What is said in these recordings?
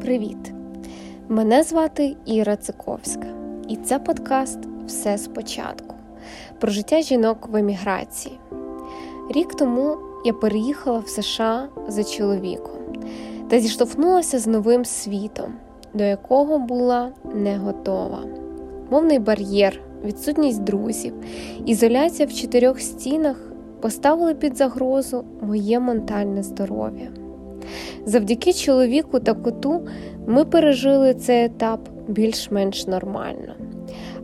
Привіт! Мене звати Іра Циковська, і це подкаст Все спочатку про життя жінок в еміграції. Рік тому я переїхала в США за чоловіком та зіштовхнулася з новим світом, до якого була не готова. Мовний бар'єр, відсутність друзів, ізоляція в чотирьох стінах поставили під загрозу моє ментальне здоров'я. Завдяки чоловіку та коту ми пережили цей етап більш-менш нормально,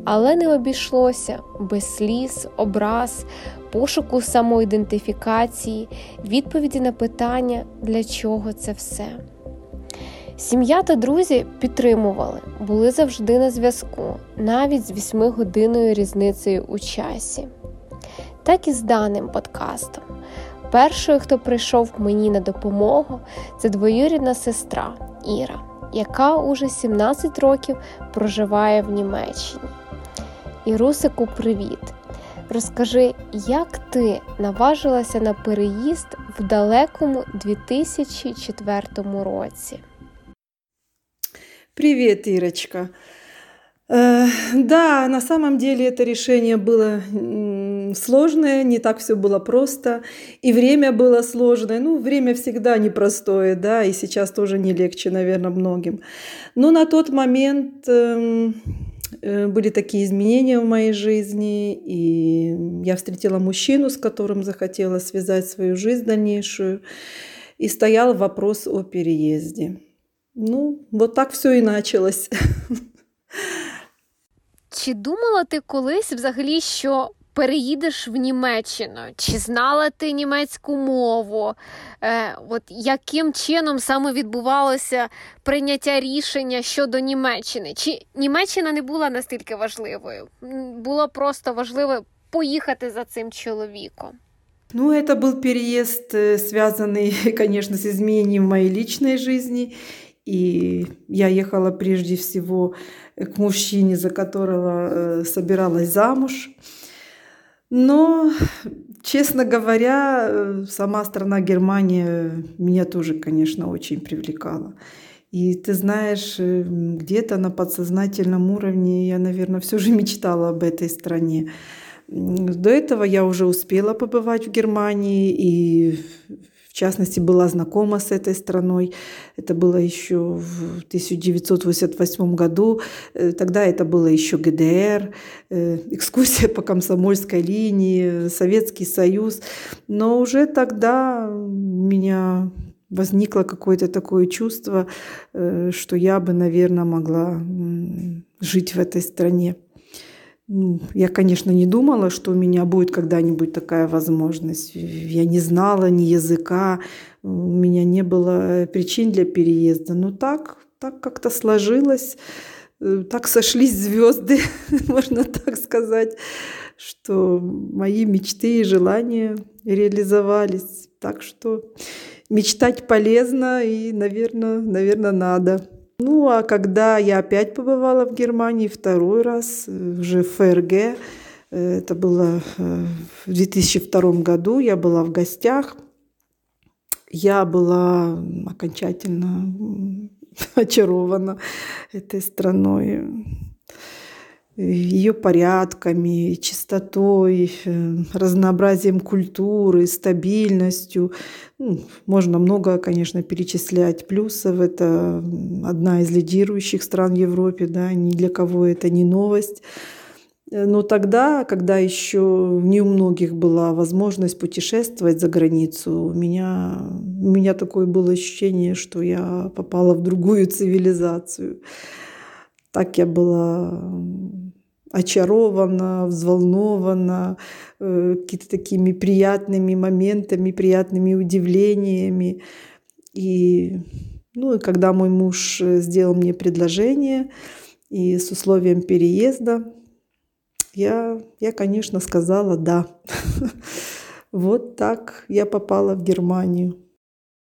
але не обійшлося без сліз, образ, пошуку самоідентифікації, відповіді на питання, для чого це все. Сім'я та друзі підтримували, були завжди на зв'язку, навіть з 8-годинною різницею у часі. Так і з даним подкастом. Першою, хто прийшов мені на допомогу, це двоюрідна сестра Іра, яка уже 17 років проживає в Німеччині. Ірусику, привіт! Розкажи, як ти наважилася на переїзд в далекому 2004 році? Привет, Ирочка. Э, да, на самом деле это решение было сложное, не так все было просто, и время было сложное. Ну, время всегда непростое, да, и сейчас тоже не легче, наверное, многим. Но на тот момент эм, э, были такие изменения в моей жизни, и я встретила мужчину, с которым захотела связать свою жизнь дальнейшую, и стоял вопрос о переезде. Ну, вот так все і началось. Чи думала ти колись взагалі, що переїдеш в Німеччину? Чи знала ти німецьку мову? Е, От яким чином саме відбувалося прийняття рішення щодо Німеччини? Чи Німеччина не була настільки важливою? Було просто важливо поїхати за цим чоловіком? Ну, это был переезд, э, связанный, конечно, с изменением моей личной жизни. И я ехала прежде всего к мужчине, за которого э, собиралась замуж. Но, честно говоря, э, сама страна Германия меня тоже, конечно, очень привлекала. И ты знаешь, э, где-то на подсознательном уровне я, наверное, все же мечтала об этой стране. До этого я уже успела побывать в Германии и частности, была знакома с этой страной. Это было еще в 1988 году. Э, тогда это было еще ГДР, э, экскурсия по комсомольской линии, Советский Союз. Но уже тогда у меня возникло какое-то такое чувство, э, что я бы, наверное, могла жить в этой стране. Ну, я, конечно, не думала, что у меня будет когда-нибудь такая возможность. Я не знала ни языка, у меня не было причин для переезда. Но так, так как-то сложилось, э, так сошлись звезды, можно так сказать, что мои мечты и желания реализовались. Так что мечтать полезно и, наверное, наверное, надо. Ну, а когда я опять побывала в Германии второй раз, э, уже в ФРГ, э, это было э, в 2002 году, я была в гостях, я была окончательно очарована этой страной ее порядками, чистотой, э, разнообразием культуры, стабильностью. Ну, можно много, конечно, перечислять плюсов. Это одна из лидирующих стран в Европе, да, ни для кого это не новость. Но тогда, когда еще не у многих была возможность путешествовать за границу, у меня, у меня такое было ощущение, что я попала в другую цивилизацию. Так я была очарована, взволнована э, какими-то такими приятными моментами, приятными удивлениями. И, ну, и когда мой муж э, сделал мне предложение и с условием переезда, я, я конечно, сказала «да». Вот так я попала в Германию.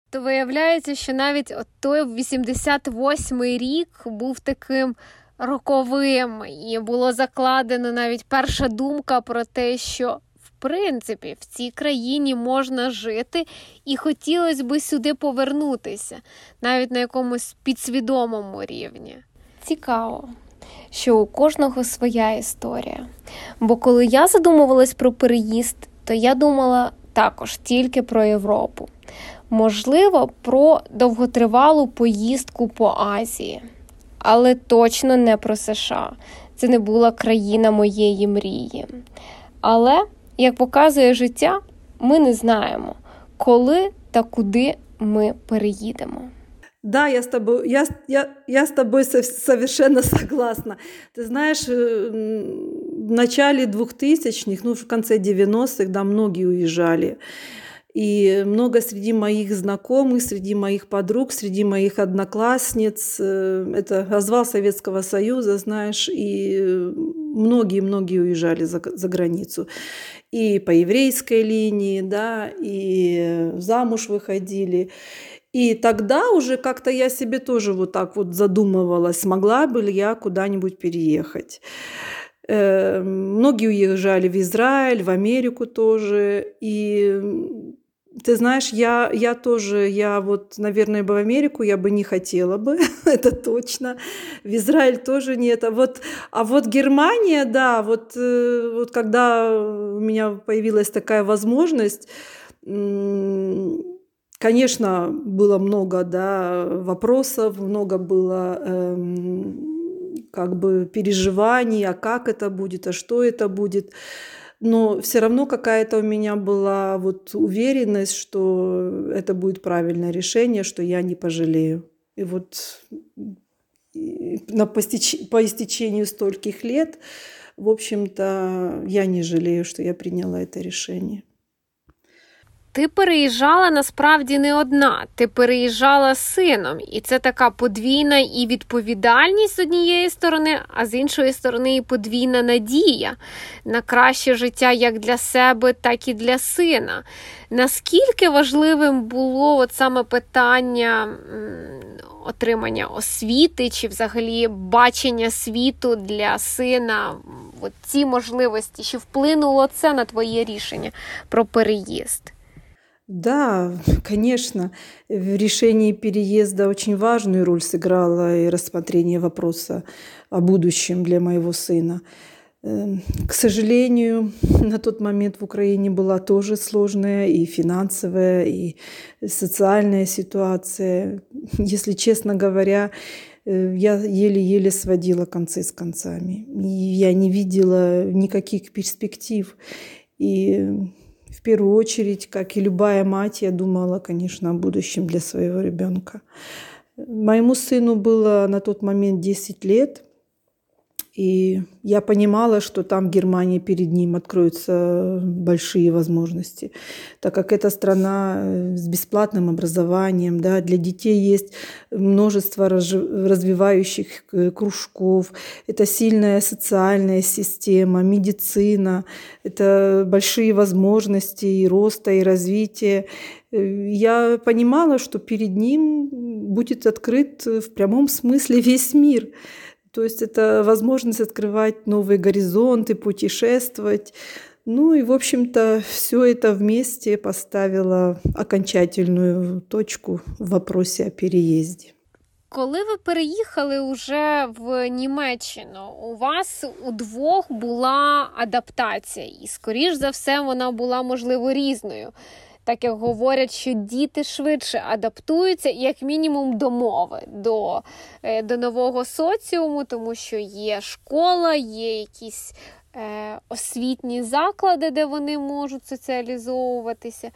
То виявляється, що навіть от той 88-й рік був таким роковим, і було закладено навіть перша думка про те, що в принципі в цій країні можна жити, і хотілося б сюди повернутися, навіть на якомусь підсвідомому рівні. Цікаво, що у кожного своя історія. Бо коли я задумувалась про переїзд, то я думала також тільки про Європу. Можливо, про довготривалу поїздку по Азії, але точно не про США. Це не була країна моєї мрії. Але, як показує життя, ми не знаємо, коли та куди мы переедем. Да, я с тобой, я, я, я с тобой совершенно согласна. Ты знаешь, э, в начале 2000-х, ну, в конце 90-х, да, многие уезжали. И много среди моих знакомых, среди моих подруг, среди моих одноклассниц, э, это развал Советского Союза, знаешь, и многие-многие уезжали за, за границу. И по еврейской линии, да, и замуж выходили. И тогда уже как-то я себе тоже вот так вот задумывалась, смогла бы ли я куда-нибудь переехать. Э, многие уезжали в Израиль, в Америку тоже. И ты знаешь, я, я тоже, я вот, наверное, бы в Америку я бы не хотела бы, это точно. В Израиль тоже нет. А вот, а вот Германия, да, вот, э, вот когда у меня появилась такая возможность, конечно, было много да, вопросов, много было эм, как бы переживаний, а как это будет, а что это будет но все равно какая-то у меня была вот уверенность, что это будет правильное решение, что я не пожалею. И вот на, по, по истечению стольких лет, в общем-то, я не жалею, что я приняла это решение. Ти переїжджала насправді не одна, ти переїжджала з сином, і це така подвійна і відповідальність з однієї сторони, а з іншої сторони, і подвійна надія на краще життя як для себе, так і для сина. Наскільки важливим було от саме питання отримання освіти чи взагалі бачення світу для сина? От ці можливості, чи вплинуло це на твоє рішення про переїзд? Да, конечно, в решении переезда очень важную роль сыграло и рассмотрение вопроса о будущем для моего сына. Эм, к сожалению, на тот момент в Украине была тоже сложная и финансовая, и социальная ситуация. Если честно говоря, э, я еле-еле сводила концы с концами. И я не видела никаких перспектив. И первую очередь, как и любая мать, я думала, конечно, о будущем для своего ребенка. Моему сыну было на тот момент 10 лет – и я понимала, что там в Германии перед ним откроются большие возможности, так как это страна э, с бесплатным образованием, да, для детей есть множество развивающих э, кружков, это сильная социальная система, медицина, это большие возможности и роста, и развития. Э, я понимала, что перед ним будет открыт в прямом смысле весь мир – то есть это возможность открывать новые горизонты, путешествовать. Ну и, в общем-то, все это вместе поставило окончательную точку в вопросе о переезде. Коли ви переїхали уже в Німеччину, у вас у двох була адаптація, і, скоріш за все, вона була можливо різною так як говорять, що діти швидше адаптуються, як мінімум, до мови, до, е, до нового соціуму, тому що є школа, є якісь. Е, освітні заклади, де вони можуть соціалізовуватися.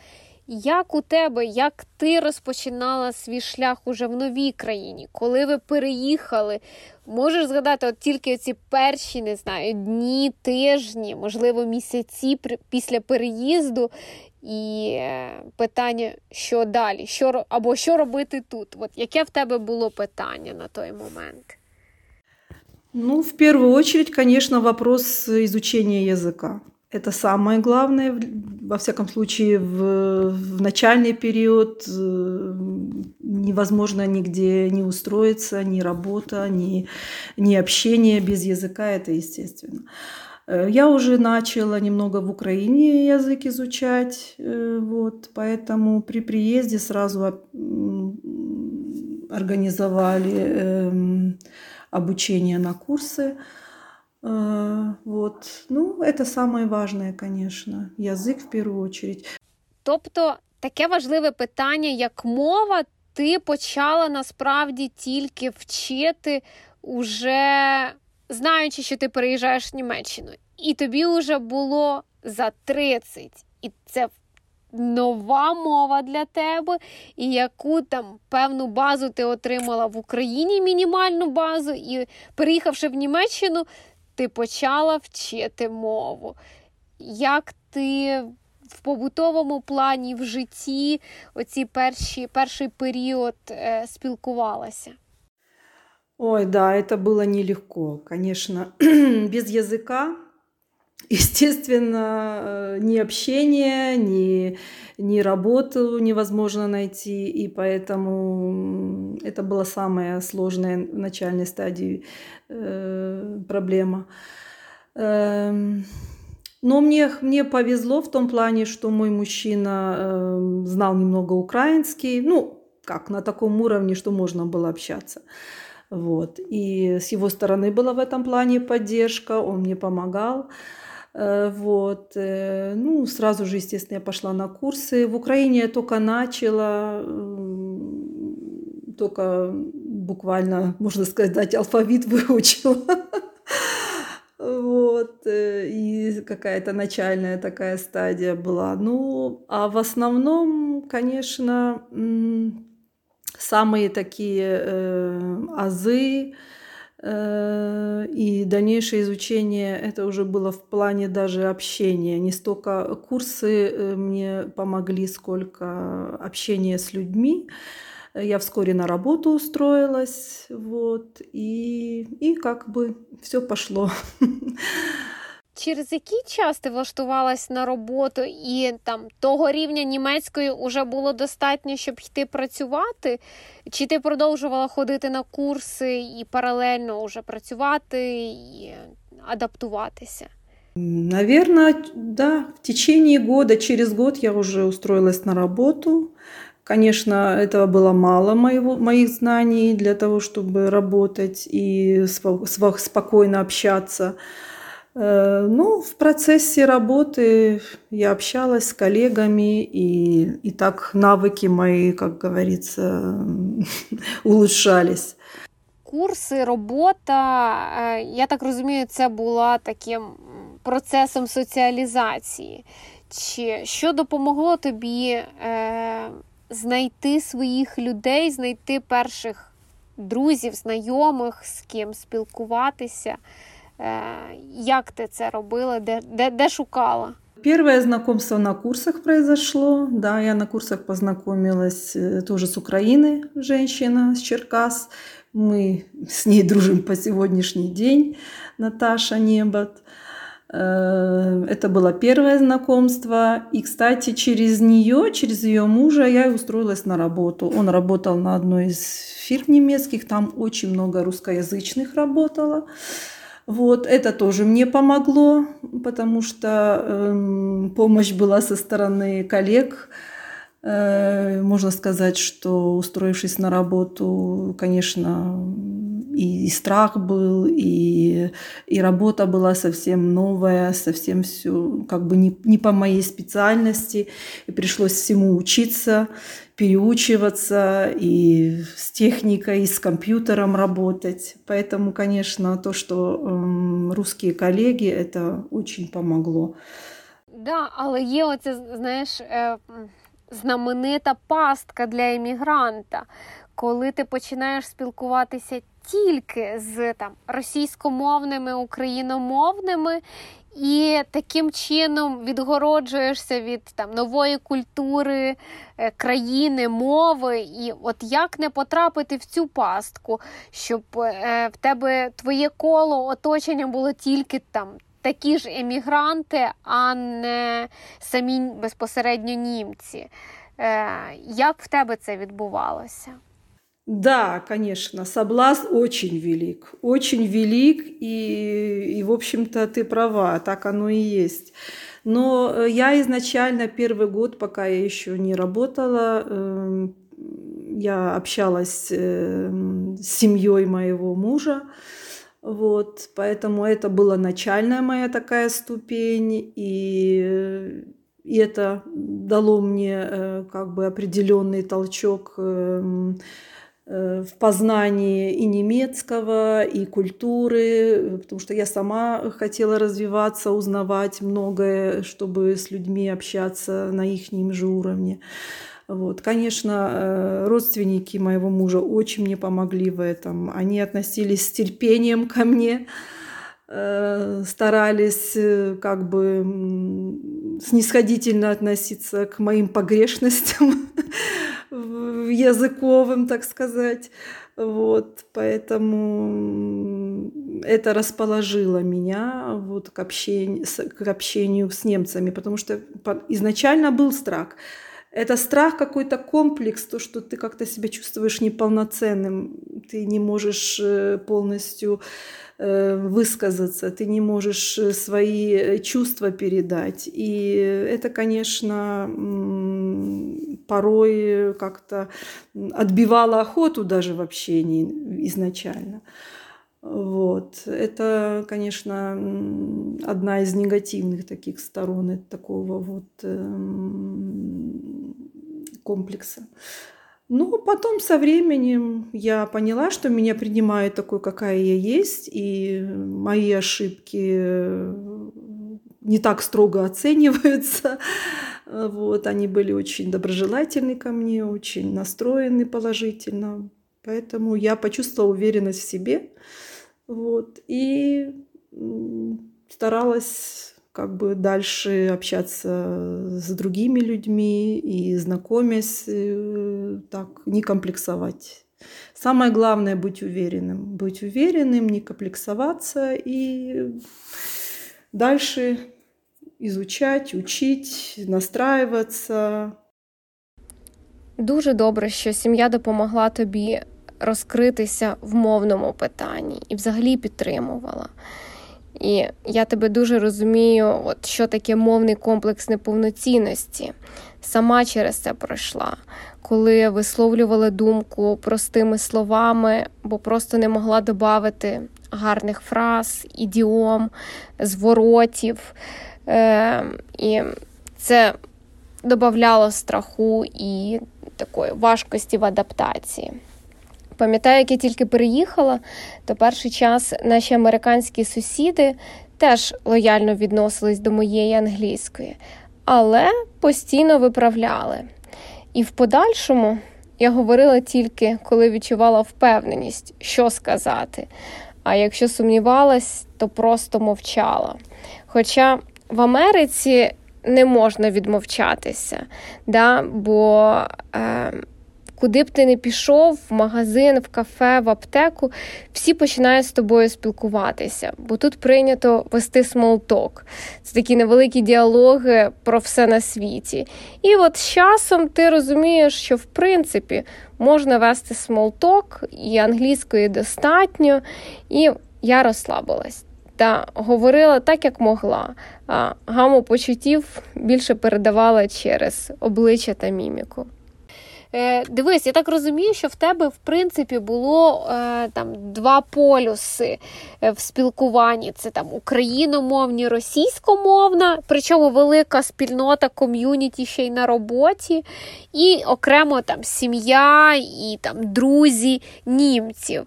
Як у тебе, як ти розпочинала свій шлях уже в новій країні, коли ви переїхали? Можеш згадати от тільки ці перші, не знаю, дні, тижні, можливо, місяці після переїзду, і е, питання, що далі, що або що робити тут? От яке в тебе було питання на той момент? Ну, в первую очередь, конечно, вопрос изучения языка. Это самое главное, во всяком случае, в, в начальный период э, невозможно нигде не устроиться, ни работа, ни, ни общение без языка, это естественно. Э, я уже начала немного в Украине язык изучать, э, вот, поэтому при приезде сразу организовали эм, обучение на курсы. Э, вот. Ну, это самое важное, конечно. Язик в первую очередь. Тобто таке важливе питання, як мова, ти почала насправді тільки вчити, уже знаючи, що ти переїжджаєш в Німеччину, і тобі вже було за 30. І це нова мова для тебе, і яку там певну базу ти отримала в Україні, мінімальну базу, і переїхавши в Німеччину, ти почала вчити мову. Як ти в побутовому плані, в житті, оці перші, перший період е, спілкувалася? Ой, да, это было нелегко, конечно. Без языка Естественно, э, ни общение, ни, ни работу невозможно найти, и поэтому это была самая сложная в начальной стадии э, проблема. Э, но мне, мне повезло в том плане, что мой мужчина э, знал немного украинский, ну, как на таком уровне, что можно было общаться. Вот. И с его стороны была в этом плане поддержка, он мне помогал. Э, вот. Э, ну, сразу же, естественно, я пошла на курсы. В Украине я только начала, только буквально, можно сказать, алфавит выучила. Вот, э, и какая-то начальная такая стадия была. Ну, а в основном, конечно, самые такие э, азы, Э, и дальнейшее изучение это уже было в плане даже общения. Не столько курсы э, мне помогли, сколько общение с людьми. Я вскоре на работу устроилась, вот, и, и как бы все пошло. Через який час ти влаштувалась на роботу, і там того рівня німецької вже було достатньо, щоб йти працювати? Чи ти продовжувала ходити на курси і паралельно вже працювати і адаптуватися? Наверное, да. В течение года, через год я уже устроилась на работу. Конечно, этого было мало моего, моих знаний для того, чтобы работать и спокойно общаться. Э, ну, в процессе работы я общалась с коллегами, и, и так навыки мои, как говорится, улучшались. Курси, робота, я так розумію, це була таким процесом соціалізації. Чи що допомогло тобі е, знайти своїх людей, знайти перших друзів, знайомих, з ким спілкуватися? Як ти це робила? Де, де, де шукала? Первое знакомство на курсах произошло. Да, я на курсах познакомилась э, тоже с Украины, женщина с Черкас. Мы с ней дружим по сегодняшний день, Наташа Небот. Э, это было первое знакомство. И, кстати, через нее, через ее мужа я устроилась на работу. Он работал на одной из фирм немецких, там очень много русскоязычных работало. Вот, это тоже мне помогло, потому что э, помощь была со стороны коллег. Э, можно сказать, что устроившись на работу, конечно, и, и страх был, и, и работа была совсем новая, совсем все как бы не, не по моей специальности, и пришлось всему учиться переучиваться и с техникой, и с компьютером работать. Поэтому, конечно, то, что э, русские коллеги, это очень помогло. Да, але є оця, знаєш, е, знаменита пастка для емігранта, коли ти починаєш спілкуватися тільки з там російськомовними, україномовними, і таким чином відгороджуєшся від там нової культури е, країни, мови. І от як не потрапити в цю пастку, щоб е, в тебе твоє коло оточення було тільки там такі ж емігранти, а не самі безпосередньо німці. Е, як в тебе це відбувалося? Да, конечно, соблазн очень велик, очень велик, и, и в общем-то, ты права, так оно и есть. Но э, я изначально первый год, пока я еще не работала, эм, я общалась эм, с семьей моего мужа, вот, поэтому это была начальная моя такая ступень, и, и это дало мне э, как бы определенный толчок эм, в познании и немецкого, и культуры, потому что я сама хотела развиваться, узнавать многое, чтобы с людьми общаться на их же уровне. Вот. Конечно, э, родственники моего мужа очень мне помогли в этом. Они относились с терпением ко мне, э, старались э, как бы снисходительно относиться к моим погрешностям языковым, так сказать. Вот, поэтому это расположило меня вот к общению, к общению с немцами, потому что изначально был страх – это страх какой-то комплекс, то, что ты как-то себя чувствуешь неполноценным, ты не можешь э, полностью э, высказаться, ты не можешь э, свои чувства передать. И это, конечно, порой как-то отбивало охоту даже в общении изначально. Вот. Это, конечно, одна из негативных таких сторон такого вот эм, комплекса. Ну, потом со временем я поняла, что меня принимают такой, какая я есть, и мои ошибки не так строго оцениваются. Вот, они были очень доброжелательны ко мне, очень настроены положительно. Поэтому я почувствовала уверенность в себе. Вот. И старалась как бы дальше общаться с другими людьми и знакомясь, э, так не комплексовать. Самое главное быть уверенным. Быть уверенным, не комплексоваться и дальше изучать, учить, настраиваться. Дуже добре, що сім'я допомогла тобі розкритися в мовному питанні і взагалі підтримувала. І я тебе дуже розумію, от що таке мовний комплекс неповноцінності. Сама через це пройшла, коли висловлювала думку простими словами, бо просто не могла додати гарних фраз, ідіом, зворотів. Е, І це додавало страху і такої важкості в адаптації. Пам'ятаю, як я тільки переїхала, то перший час наші американські сусіди теж лояльно відносились до моєї англійської, але постійно виправляли. І в подальшому я говорила тільки, коли відчувала впевненість, що сказати. А якщо сумнівалась, то просто мовчала. Хоча в Америці не можна відмовчатися, да, бо е, Куди б ти не пішов, в магазин, в кафе, в аптеку, всі починають з тобою спілкуватися, бо тут прийнято вести смолток. Це такі невеликі діалоги про все на світі. І от з часом ти розумієш, що в принципі можна вести смолток, і англійської достатньо, і я розслабилась. Та говорила так, як могла, а гаму почуттів більше передавала через обличчя та міміку. Е, Дивись, я так розумію, що в тебе, в принципі, було е, там два полюси е, в спілкуванні: це там україномовні, російськомовна, причому велика спільнота ком'юніті ще й на роботі, і окремо там сім'я і там друзі німців.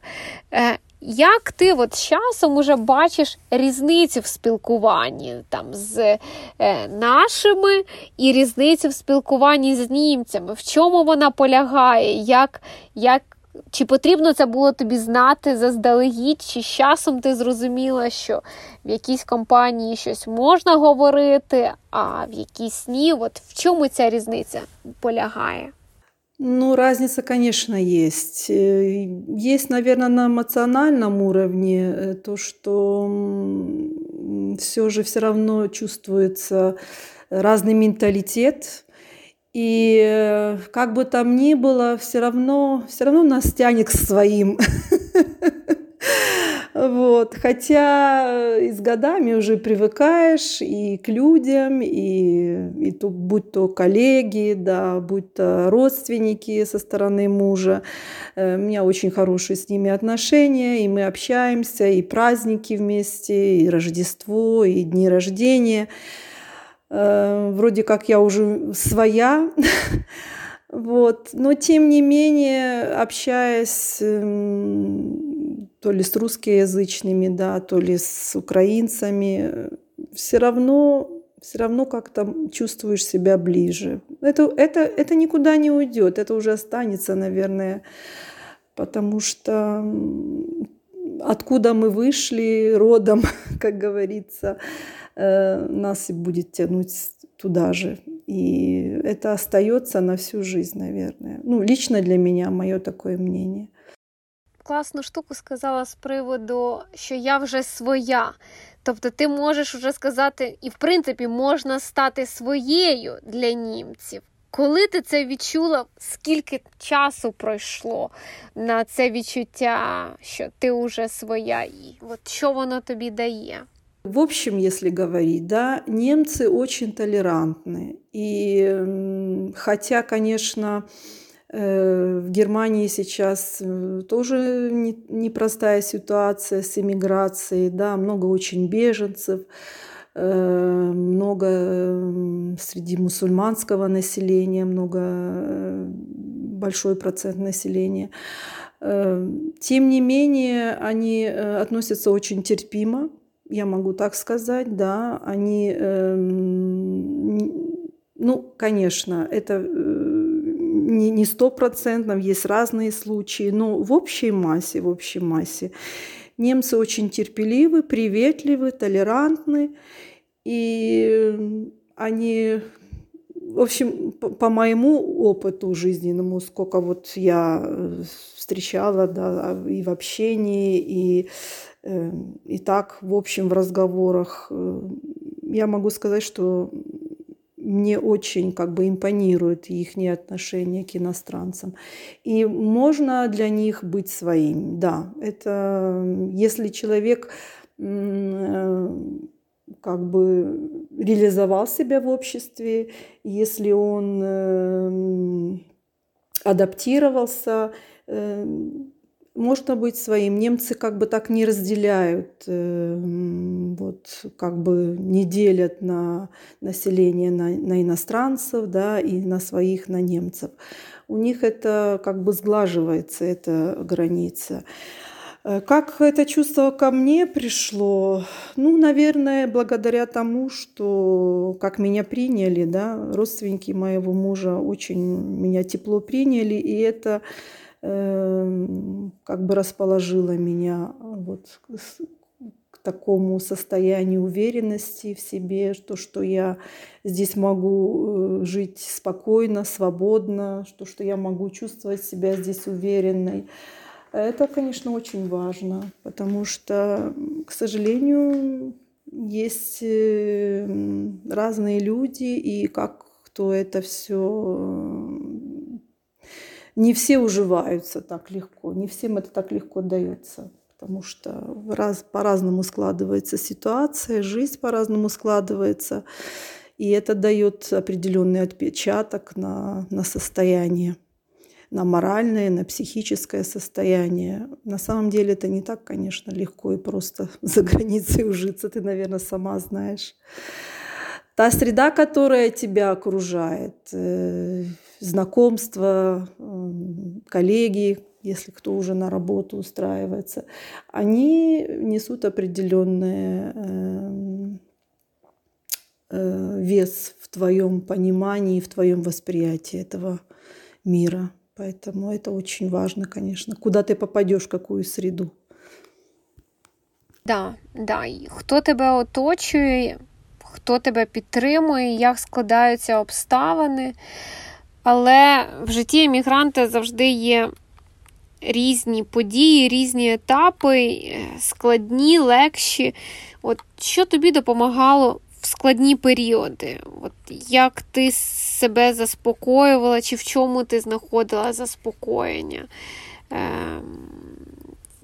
Е, як ти от з часом уже бачиш різницю в спілкуванні там з е, нашими і різницю в спілкуванні з німцями? В чому вона полягає? Як, як, Чи потрібно це було тобі знати заздалегідь, чи з часом ти зрозуміла, що в якійсь компанії щось можна говорити, а в якійсь ні? От В чому ця різниця полягає? Ну, разница, конечно, есть. Э, есть, наверное, на эмоциональном уровне э, то, что все же все равно чувствуется разный менталитет. И э, как бы там ни было, все равно, все равно нас тянет к своим. Вот. Хотя э, и с годами уже привыкаешь и к людям, и, и то, будь то коллеги, да, будь то родственники со стороны мужа. Э, у меня очень хорошие с ними отношения, и мы общаемся, и праздники вместе, и Рождество, и дни рождения. Э, вроде как я уже своя, вот. Но тем не менее, общаясь эм, то ли с русскоязычными, да, то ли с украинцами, все равно все равно как-то чувствуешь себя ближе. Это, это, это никуда не уйдет, это уже останется, наверное, потому что откуда мы вышли родом, как говорится, э, нас и будет тянуть туда же. И это остается на всю жизнь, наверное. Ну, лично для меня мое такое мнение. Класну штуку сказала з приводу, що я вже своя. Тобто ти можеш вже сказати, і в принципі можна стати своєю для німців. Коли ти це відчула, скільки часу пройшло на це відчуття, що ти вже своя, і от що воно тобі дає? В общем, если говорить, да, немцы очень толерантны. И хотя, конечно, э, в Германии сейчас э, тоже непростая ситуация с иммиграцией, да, много очень беженцев, э, много среди мусульманского населения, много большой процент населения. Тем не менее, они относятся очень терпимо я могу так сказать, да, они, э, ну, конечно, это э, не стопроцентно, есть разные случаи, но в общей массе, в общей массе. Немцы очень терпеливы, приветливы, толерантны, и они в общем, по, по моему опыту жизненному, сколько вот я э, встречала, да, и в общении, и Эм, и так, в общем, в разговорах, э, я могу сказать, что мне очень как бы импонирует их отношение к иностранцам. И можно для них быть своим, да. Это если человек как бы реализовал себя в обществе, если он э, адаптировался, можно быть своим. Немцы как бы так не разделяют, э, вот как бы не делят на население на, на иностранцев, да, и на своих, на немцев. У них это как бы сглаживается, эта граница. Э, как это чувство ко мне пришло? Ну, наверное, благодаря тому, что как меня приняли, да, родственники моего мужа очень меня тепло приняли, и это как бы расположила меня вот к такому состоянию уверенности в себе, что, что я здесь могу э, жить спокойно, свободно, что, что я могу чувствовать себя здесь уверенной. Это, конечно, очень важно, потому что, к сожалению, есть э, разные люди, и как кто это все не все уживаются так легко, не всем это так легко дается, потому что раз, по-разному складывается ситуация, жизнь по-разному складывается, и это дает определенный отпечаток на, на состояние на моральное, на психическое состояние. На самом деле это не так, конечно, легко и просто за границей ужиться, ты, наверное, сама знаешь. Та среда, которая тебя окружает, э, знакомства, коллеги, если кто уже на работу устраивается, они несут определенный эм, э, вес в твоем понимании, в твоем восприятии этого мира. Поэтому это очень важно, конечно, куда ты попадешь, в какую среду. Да, да. Хто тебе оточує, хто тебе підтримує, як складаються обставини. Але в житті емігранта завжди є різні події, різні етапи, складні, легші. От Що тобі допомагало в в складні періоди? От Як ти себе заспокоювала, чи в чому ти знаходила заспокоєння? Ем,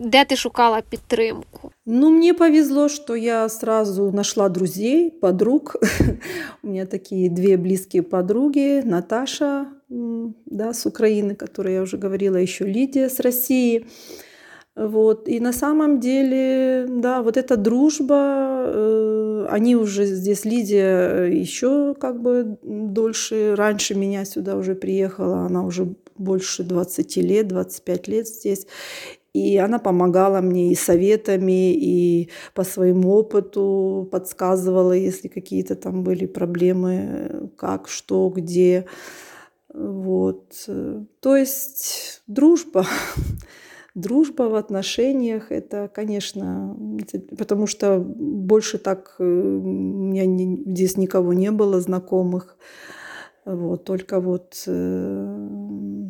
де ти шукала підтримку? Ну, мне повезло, что я сразу нашла друзей, подруг. У меня такие две близкие подруги. Наташа да, с Украины, которой я уже говорила, еще Лидия с России. Вот. И на самом деле, да, вот эта дружба, э, они уже здесь, Лидия еще как бы дольше, раньше меня сюда уже приехала, она уже больше 20 лет, 25 лет здесь. И она помогала мне и советами, и по своему опыту подсказывала, если какие-то там были проблемы, как, что, где. Вот. То есть дружба. Дружба в отношениях, это, конечно, потому что больше так э, у меня не, здесь никого не было знакомых. Вот, только вот э,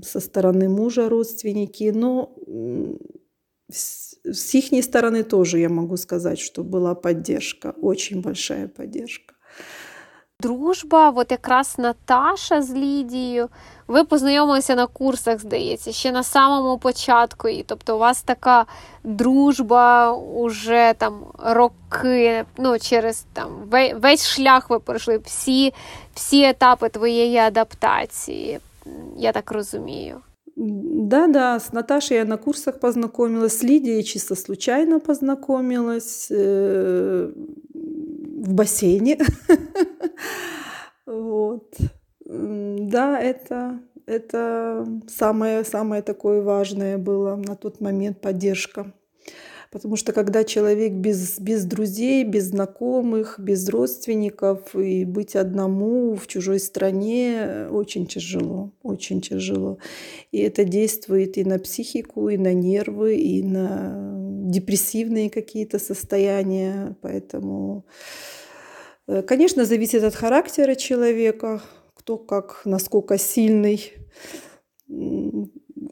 со стороны мужа родственники. Но с, с их стороны тоже я могу сказать, что была поддержка, очень большая поддержка. Дружба, от якраз Наташа з Лідією. Ви познайомилися на курсах, здається, ще на самому початку. І тобто у вас така дружба уже там роки, ну, через там весь шлях ви пройшли, всі, всі етапи твоєї адаптації, я так розумію. Да-да, с Наташей я на курсах познакомилась, с Лидией чисто случайно познакомилась э, в бассейне. Вот. Да, это, это самое, самое такое важное было на тот момент поддержка. Потому что когда человек без, без друзей, без знакомых, без родственников, и быть одному в чужой стране очень тяжело, очень тяжело. И это действует и на психику, и на нервы, и на депрессивные какие-то состояния. Поэтому, э, конечно, зависит от характера человека, кто как, насколько сильный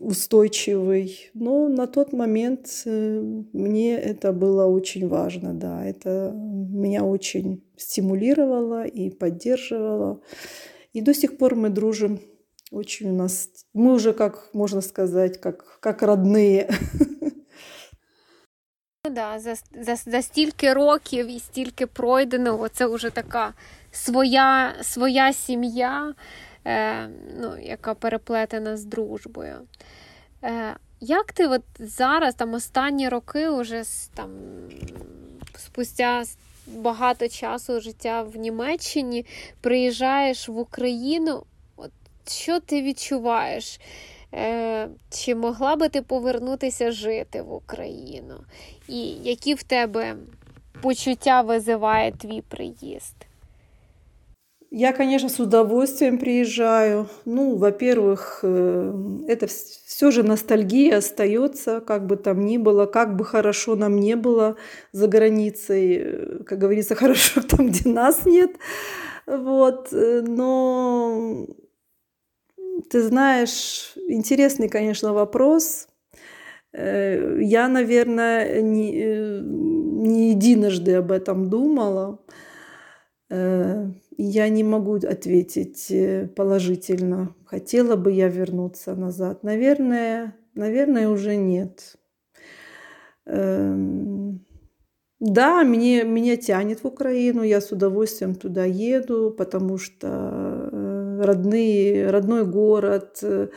устойчивый. Но на тот момент э, мне это было очень важно, да. Это меня очень стимулировало и поддерживало. И до сих пор мы дружим. Очень у нас... Мы уже, как можно сказать, как, как родные. Ну да, за, за за, стільки років і стільки пройденого, це вже така своя своя сім'я, е, ну, яка переплетена з дружбою. Е, Як ти от зараз, там останні роки, уже там спустя багато часу життя в Німеччині, приїжджаєш в Україну? От Що ти відчуваєш? Е, Чи могла би ти повернутися жити в Україну? І які в тебе почуття визиває твій приїзд? Я, конечно, с удовольствием приезжаю. Ну, во-первых, э, это все же ностальгия остается, как бы там ни было, как бы хорошо нам не было за границей, э, как говорится, хорошо там, где нас нет. Вот, э, но ты знаешь, интересный, конечно, вопрос. Я, наверное, не, не единожды об этом думала. Я не могу ответить э, положительно. Хотела бы я вернуться назад. Наверное, наверное, уже нет. Эм, да, мне, меня тянет в Украину, я с удовольствием туда еду, потому что э, родные, родной город, э,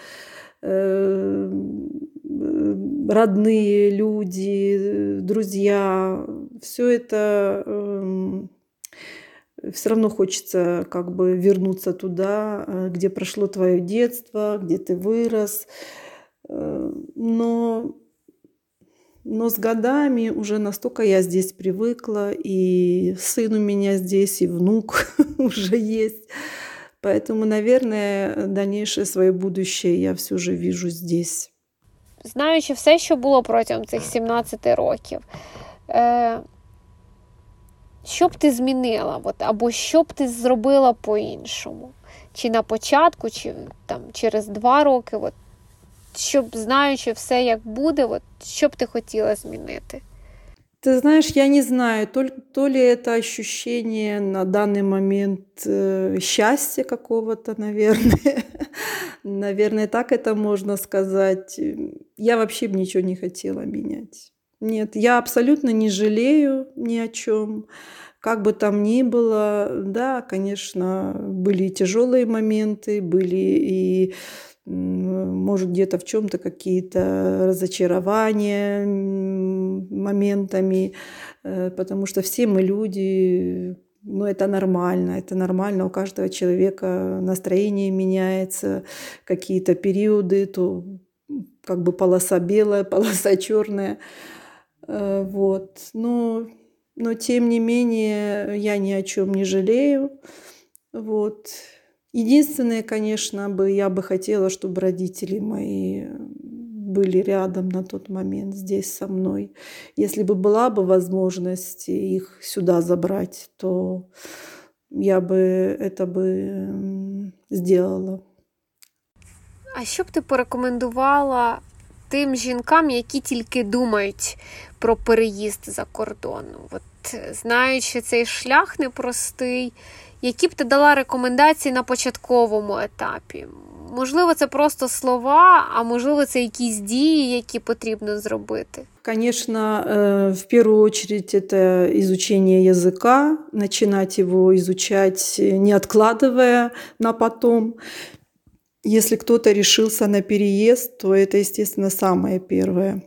родные люди, друзья, все это эм, все равно хочется как бы вернуться туда, э, где прошло твое детство, где ты вырос. Э, но, но с годами уже настолько я здесь привыкла, и сын у меня здесь, и внук уже есть. Поэтому, наверное, дальнейшее своє будущее я все же вижу здесь. Знаючи все, що було протягом цих 17 років, що б ти змінила? От, Або що б ти зробила по-іншому? Чи на початку, чи там через два роки, от, щоб знаючи все, як буде, от, що б ти хотіла змінити? Ты знаешь, я не знаю, то, то ли это ощущение на данный момент э, счастья какого-то, наверное. наверное, так это можно сказать. Я вообще бы ничего не хотела менять. Нет, я абсолютно не жалею ни о чем. Как бы там ни было, да, конечно, были и тяжелые моменты, были и может, где-то в чем-то какие-то разочарования моментами, э, потому что все мы люди, ну, это нормально, это нормально, у каждого человека настроение меняется, какие-то периоды, то как бы полоса белая, полоса черная, вот, но, но тем не менее я ни о чем не жалею, вот, Единственное, конечно, бы я бы хотела, чтобы родители мои были рядом на тот момент здесь со мной. Если бы была бы возможность их сюда забрать, то я бы это бы сделала. А що б ти порекомендувала тим жінкам, які тільки думають про переїзд за кордон? От знаючи цей шлях непростий, які б ти дала рекомендації на початковому етапі? Можливо, це просто слова, а можливо, це якісь дії, які потрібно зробити. Конечно, э, в первую очередь это изучение языка, начинать его изучать, не откладывая на потом. Если кто-то решился на переезд, то это, естественно, самое первое.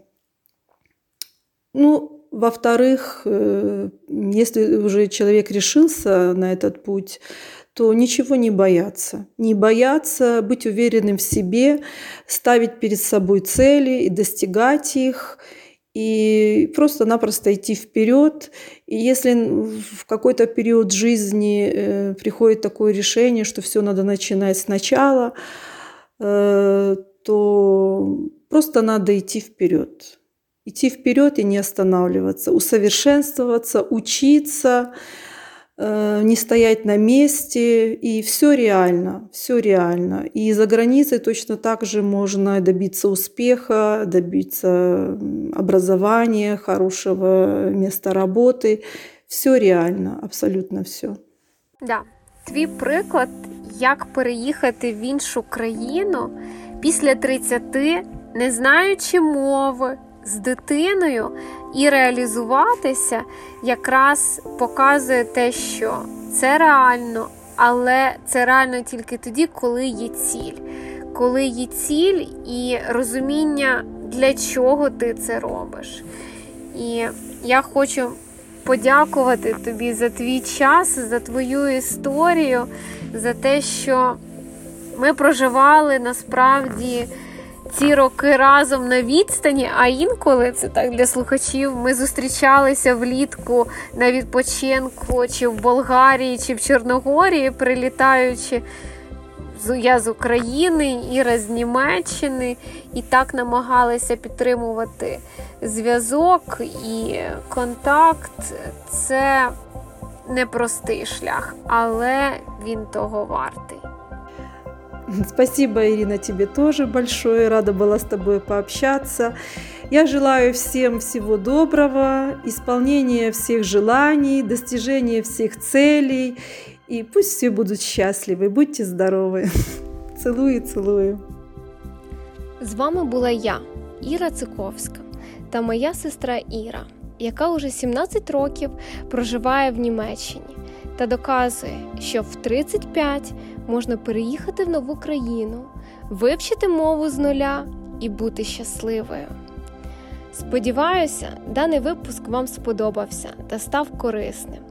Ну, во-вторых, э, если уже человек решился на этот путь, то ничего не бояться. Не бояться, быть уверенным в себе, ставить перед собой цели и достигать их, и просто-напросто идти вперед. И если в какой-то период жизни э, приходит такое решение, что все надо начинать сначала, э, то просто надо идти вперед идти вперед и не останавливаться, усовершенствоваться, учиться, э, не стоять на месте. И все реально, все реально. И за границей точно так же можно добиться успеха, добиться образования, хорошего места работы. Все реально, абсолютно все. Да. Твій приклад, як переїхати в іншу країну після 30, не знаючи мови, з дитиною і реалізуватися, якраз показує те, що це реально, але це реально тільки тоді, коли є ціль. Коли є ціль і розуміння, для чого ти це робиш. І я хочу подякувати тобі за твій час, за твою історію, за те, що ми проживали насправді ці роки разом на відстані, а інколи це так для слухачів. Ми зустрічалися влітку на відпочинку, чи в Болгарії, чи в Чорногорії, прилітаючи. Я з України, Іра з Німеччини, і так намагалися підтримувати зв'язок і контакт. Це непростий шлях, але він того вартий. Спасибо, Ирина, тебе тоже большое. Рада была с тобой пообщаться. Я желаю всем всего доброго, исполнения всех желаний, достижения всех целей. И пусть все будут счастливы. Будьте здоровы. Цілую, цілую. З вами була я, Іра Циковська, та моя сестра Іра, яка уже 17 років проживає в Німеччині та доказує, що в 35 можна переїхати в нову країну, вивчити мову з нуля і бути щасливою. Сподіваюся, даний випуск вам сподобався та став корисним.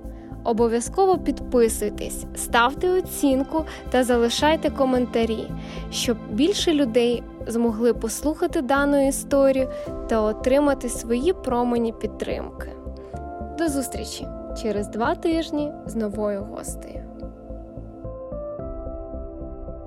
Обов'язково підписуйтесь, ставте оцінку та залишайте коментарі, щоб більше людей змогли послухати дану історію та отримати свої промені підтримки. До зустрічі через два тижні з новою гостею.